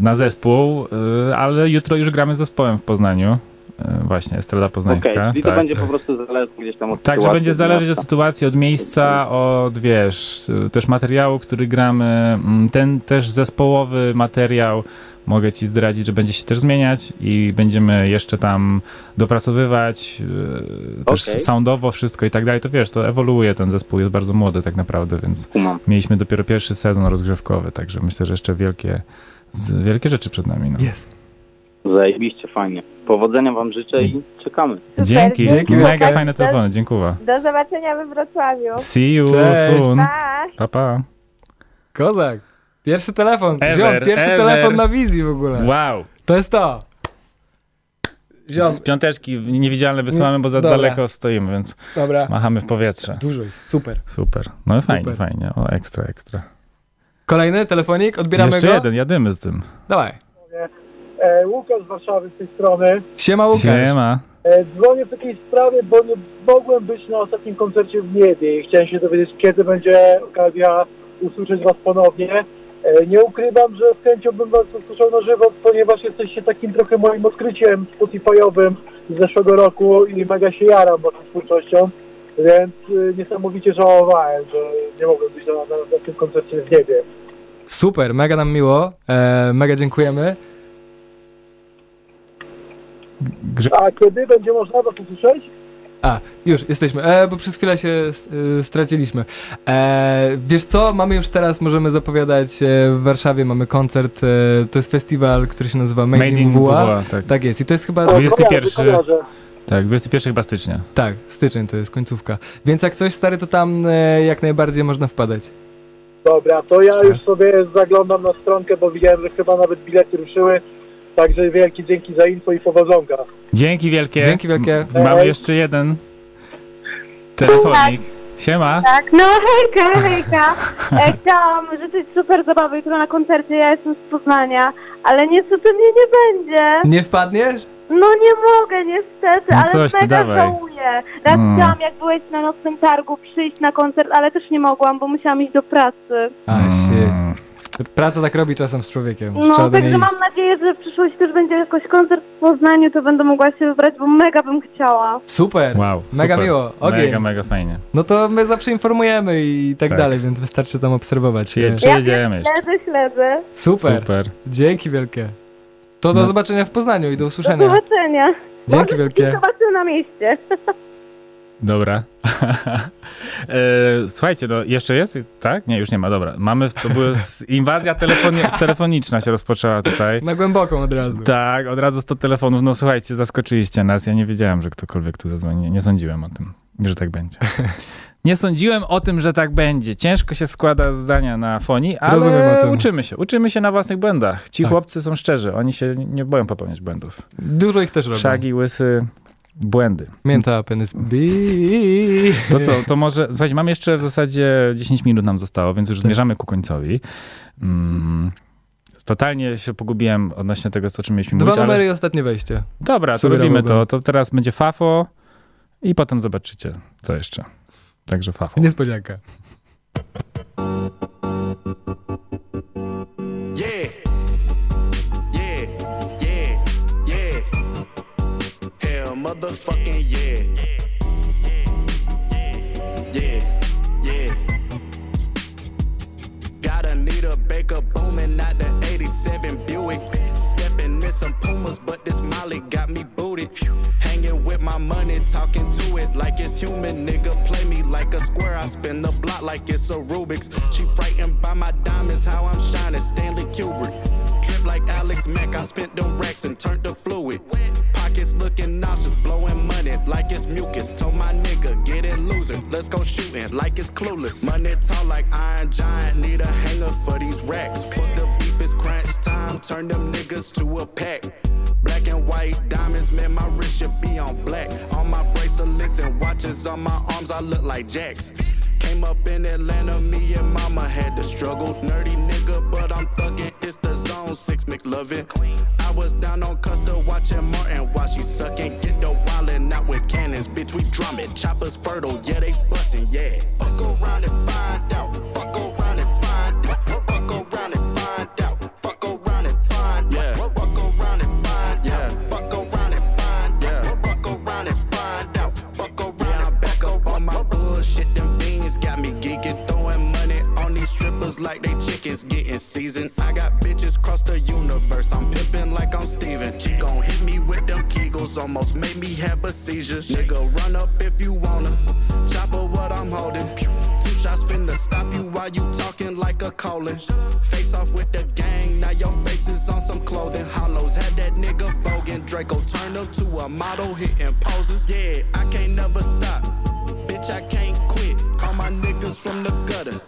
na zespół, e, ale jutro już gramy z zespołem w Poznaniu. E, Właśnie, Estrada Poznańska. czyli tak. to będzie po prostu zależeć gdzieś tam od Tak, że sytuacji, będzie zależeć od sytuacji, od miejsca, od wiesz, też materiału, który gramy. Mm, Ten też zespołowy materiał mogę ci zdradzić, że będzie się też zmieniać i będziemy jeszcze tam dopracowywać y, też Okej. soundowo wszystko i tak dalej. To wiesz, to ewoluuje ten zespół, jest bardzo młody tak naprawdę, więc Kumam. mieliśmy dopiero pierwszy sezon rozgrzewkowy, także myślę, że jeszcze wielkie, wielkie rzeczy przed nami. No. Jest. Zajebiście, fajnie. Powodzenia wam życzę i czekamy. Dzięki, Dzięki mega fajne telefony, dziękuję. Do zobaczenia we Wrocławiu. See you Cześć. soon. Pa! Pa, pa. Kozak. Pierwszy telefon. Ever, Ziom, pierwszy ever. telefon na wizji w ogóle. Wow. To jest to. Ziom, Z piąteczki niewidzialne wysyłamy, bo za Dobra. daleko stoimy, więc dobra. machamy w powietrze. Dużo ich. Super. Super. No i fajnie, Super. fajnie. O, ekstra, ekstra. Kolejny telefonik, odbieramy Jeszcze go. jeden, jadymy z tym. Dawaj. E, Łukasz z Warszawy z tej strony. Siema Łukasz. Siema. E, dzwonię w takiej sprawie, bo nie mogłem być na ostatnim koncercie w niebie i chciałem się dowiedzieć, kiedy będzie okazja usłyszeć Was ponownie. E, nie ukrywam, że z chęcią bym Was usłyszał na żywo, ponieważ jesteście takim trochę moim odkryciem Spotify'owym z zeszłego roku i mega się jaram Waszą twórczością, więc niesamowicie żałowałem, że nie mogłem być na, na, na tym koncercie w niebie. Super, mega nam miło. E, mega dziękujemy. A kiedy będzie można Was usłyszeć? A, już, jesteśmy, e, bo przez chwilę się e, straciliśmy. E, wiesz co, mamy już teraz, możemy zapowiadać, e, w Warszawie mamy koncert, e, to jest festiwal, który się nazywa Made, Made in in WWA. WWA, tak. tak jest i to jest chyba... 21. Tak, 21 chyba stycznia. Tak, styczeń to jest końcówka. Więc jak coś stary, to tam e, jak najbardziej można wpadać. Dobra, to ja już sobie zaglądam na stronkę, bo widziałem, że chyba nawet bilety ruszyły. Także wielkie dzięki za info i powodzonka. Dzięki wielkie. Dzięki wielkie. M- Mamy jeszcze jeden. Telefonik. Siema. Tak, no hejka, hejka. E, chciałam życzyć super zabawy jutro na koncercie, ja jestem z Poznania, ale niestety mnie nie będzie. Nie wpadniesz? No nie mogę niestety, No ale coś mega dawaj. żałuję. Raz Mm. chciałam jak byłeś na nocnym targu przyjść na koncert, ale też nie mogłam, bo musiałam iść do pracy. A shit. Praca tak robi czasem z człowiekiem. No, Trzeba do także mam nadzieję, że w przyszłości też będzie jakoś koncert w Poznaniu, to będę mogła się wybrać, bo mega bym chciała. Super. Wow. Mega super. miło. Ogień. Mega, mega fajnie. No to my zawsze informujemy i tak, Tak. dalej, więc wystarczy tam obserwować. Przyje- Nie? Przyjedziemy jeszcze. Śledzę, śledzę. Super. Super. Dzięki wielkie. To do No. zobaczenia w Poznaniu i do Do usłyszenia. zobaczenia. Dzięki Może wielkie. się zobaczymy na mieście. <laughs> Dobra. <laughs> e, słuchajcie, no jeszcze jest? Tak? Nie, już nie ma, dobra. Mamy, to była inwazja telefoni- <laughs> telefoniczna się rozpoczęła tutaj. Na głęboką od razu. Tak, od razu 100 telefonów. No słuchajcie, zaskoczyliście nas. Ja nie wiedziałem, że ktokolwiek tu zadzwoni. Nie sądziłem o tym, że tak będzie. <laughs> Nie sądziłem o tym, że tak będzie. Ciężko się składa zdania na o ale uczymy się. Uczymy się na własnych błędach. Ci Tak. chłopcy są szczerzy. Oni się nie boją popełniać błędów. Dużo ich też robią. Szagi, łysy, błędy. Mięta, penis, bi. To co, to może, słuchajcie, mamy jeszcze w zasadzie 10 minut nam zostało, więc już Tak. zmierzamy ku końcowi. Mm, totalnie się pogubiłem odnośnie tego, o czym mieliśmy Dwa mówić, numery ale... i ostatnie wejście. Dobra, to robimy to. To teraz będzie Fafo i potem zobaczycie, co jeszcze. Także Fafo. Niespodzianka. Motherfucking yeah. Yeah. Yeah. Gotta need a Baker booming out the 87 Buick. Stepping in some Pumas, but this Molly got me booted. Hanging with my money, talking to it like it's human. Nigga, play me like a square. I spin the block like it's a Rubik's. She frightened by my diamonds, how I'm shining. Stanley Kubrick. Trip like Alex Mack, I spent them racks and turned to fluid. Looking nauseous, blowing money like it's mucus. Told my nigga, get it loser. Let's go shooting like it's clueless. Money tall like Iron Giant, need a hanger for these racks. Fuck the beef, it's crunch time. Turn them niggas to a pack. Black and white diamonds, man, my wrist should be on black. On my bracelets and watches on my arms, I look like Jacks. Came up in Atlanta, me and mama had to struggle. Nerdy nigga, but I'm thuggin'. It's the zone, six McLovin. I was down on Custer watching Martin while she sucking. Get the wildin' out with cannons, bitch, we drumming. Choppers fertile, yeah, they bustin', yeah. Fuck around and find out. Fuck around and find out. Fuck around and find out. Fuck around and find yeah. Fuck around and find yeah. Fuck around and find yeah. Fuck around and find out. Fuck around yeah, I'm back up on my bullshit. Them beans got me geeking, throwing money on these strippers like they chickens getting seasoned. I got almost made me have a seizure. Nigga, run up if you wanna. Chopper what I'm holding. Two shots finna stop you while you talking like a colon. Face off with the gang, now your face is on some clothing. Hollows had that nigga voguing. Draco turned him to a model hitting poses. Yeah, I can't never stop. Bitch, I can't quit. All my niggas from the gutter.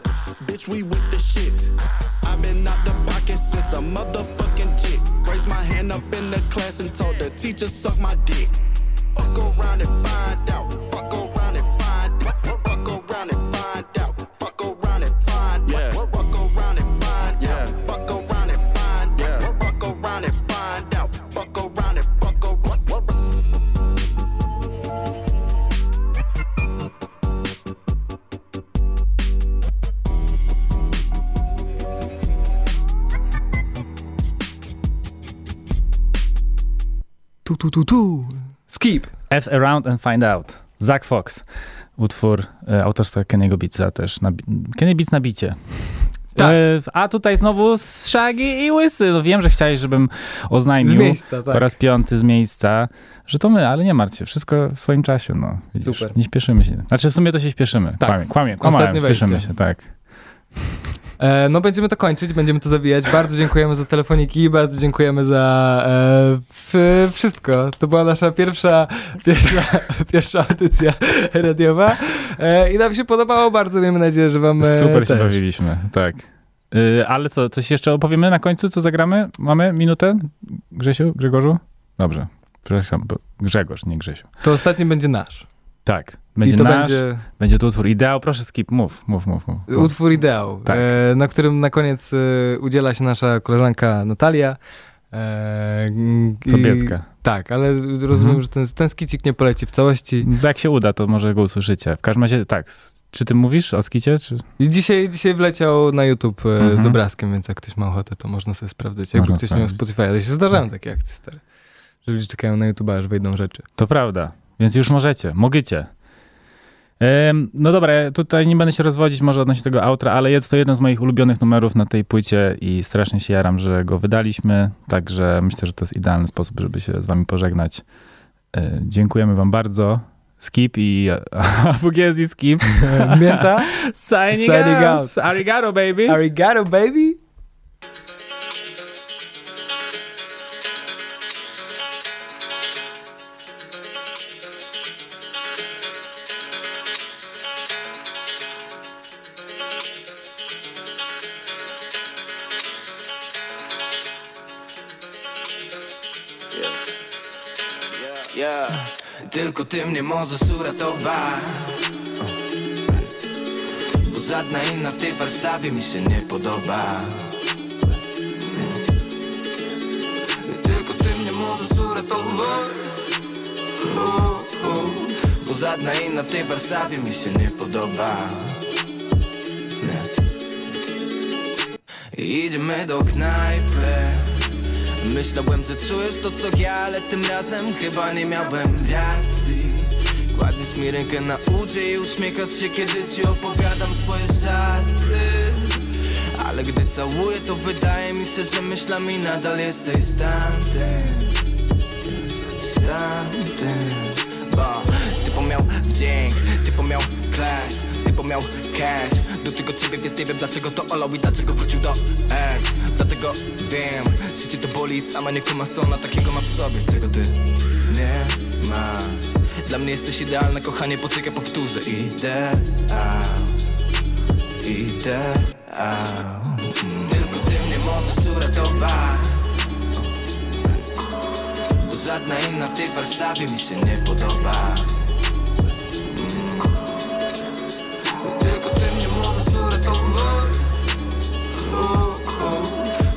Bitch, we with the the class and told the teacher suck my dick. Fuck around and find out. Tu, tu, tu, tu. Skip. F Around and Find Out. Zach Fox. Utwór e, autorstwa Kenny'ego Beatsa też. Na, Kenny Beats na bicie. Tak. E, a tutaj znowu Shaggy i Łysy. No wiem, że chciałeś, żebym oznajmił Z miejsca, tak. po raz piąty z miejsca, że to my, ale nie martw się. Wszystko w swoim czasie, no. Widzisz, Super. Nie śpieszymy się. Znaczy w sumie to się śpieszymy. Tak. Kłamie, kłamie, kłamałem, Ostatnie śpieszymy wejście. się, tak. E, no będziemy to kończyć, będziemy to zawijać. Bardzo dziękujemy za telefoniki, bardzo dziękujemy za e, f, wszystko. To była nasza pierwsza, pierwsza, <laughs> pierwsza audycja radiowa e, i nam się podobało bardzo. Miejmy nadzieję, że wam e, Super się też. bawiliśmy, tak. Y, ale co, coś jeszcze opowiemy na końcu, co zagramy? Mamy minutę? Grzesiu, Grzegorzu? Dobrze, przepraszam, bo Grzegorz, nie Grzesiu. To ostatni będzie nasz. Tak. Będzie I to nasz, będzie- będzie to utwór Ideał. Proszę skip, mów, mów, mów. mów. Utwór Ideał, Tak. e, na którym na koniec e, udziela się nasza koleżanka Natalia. E, i- Sobiecka. Tak, ale rozumiem, Mhm. że ten, ten skicik nie poleci w całości. Jak się uda, to może go usłyszycie. W każdym razie, tak. Czy ty mówisz o skicie? Czy... Dzisiaj, dzisiaj wleciał na YouTube e, Mhm. z obrazkiem, więc jak ktoś ma ochotę, to można sobie sprawdzić. Jakby ktoś nie miał. Spotify, ale się zdarzają takie akcje stare. Że ludzie czekają na YouTube, aż wejdą rzeczy. To prawda, więc już możecie, mogicie. No dobra, tutaj nie będę się rozwodzić może odnośnie tego outra, ale jest to jeden z moich ulubionych numerów na tej płycie i strasznie się jaram, że go wydaliśmy, także myślę, że to jest idealny sposób, żeby się z wami pożegnać. E, Dziękujemy wam bardzo. Skip i Fugiezi Skip. Mięta? <laughs> Signing, Signing out. out. Arigato, baby. Arigato, baby. Tylko ty mnie możesz uratować Bo żadna inna w tej Warszawie mi się nie podoba Tylko ty mnie możesz uratować. Bo żadna inna w tej Warszawie mi się nie podoba. Idziemy do knajpy Myślałem, że czujesz to co ja, ale tym razem chyba nie miałem reakcji Kładziesz mi rękę na udzie i uśmiechasz się, kiedy ci opowiadam swoje żarty. Ale gdy całuję, to wydaje mi się, że myślami nadal jesteś stamtąd Stamtąd Bo typo miał wdzięk, typo miał clash Typo miał cash. Do tego ciebie, więc nie wiem dlaczego to olał i dlaczego wrócił do ex Dlatego wiem, życie to boli Sama nie kumasz co ona takiego ma w sobie Czego ty nie masz Dla mnie jesteś idealna, kochanie, poczekaj, powtórzę Ideał Ideał Tylko ty mnie możesz uratować Bo żadna inna w tej Warszawie mi się nie podoba. Tylko ty mnie możesz uratować.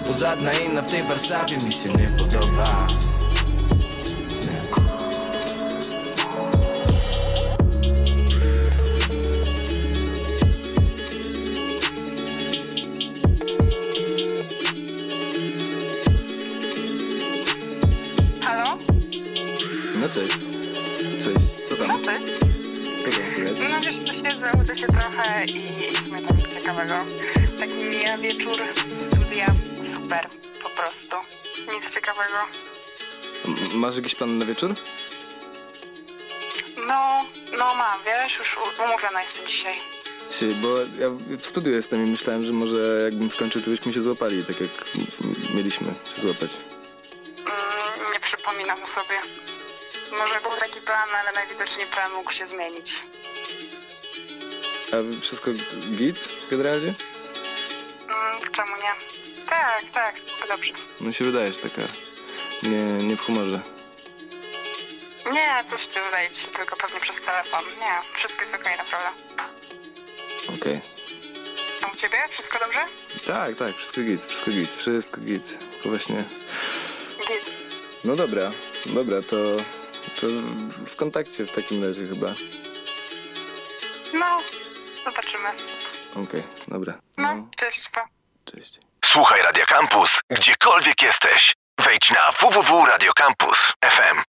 Bo żadna inna w tej Warszawie mi się nie podoba uczę się trochę i, w sumie nic ciekawego. Taki mija wieczór studia, super, po prostu. Nic ciekawego. M- Masz jakiś plan na wieczór? No, no mam, wiesz, już umówiona jestem dzisiaj. Bo ja w studiu jestem i myślałem, że może jakbym skończył, to byśmy się złapali, tak jak mieliśmy się złapać. Mm, nie przypominam sobie. Może był taki plan, ale najwidoczniej plan mógł się zmienić. A wszystko git generalnie? Mm, czemu nie? Tak, tak, wszystko dobrze. No się wydajesz taka nie, nie w humorze. Nie, coś ty wydaje ci się tylko pewnie przez telefon. Nie, wszystko jest okej, naprawdę. Okej. A u ciebie? Wszystko dobrze? Tak, tak, wszystko git, wszystko git, wszystko git. Tylko właśnie... Git. No dobra, dobra, to, to w kontakcie w takim razie chyba. No, zobaczymy. Okej, dobra. No, cześć, pa. Cześć. Słuchaj Radio Campus, gdziekolwiek jesteś. Wejdź na www.radiocampus.fm.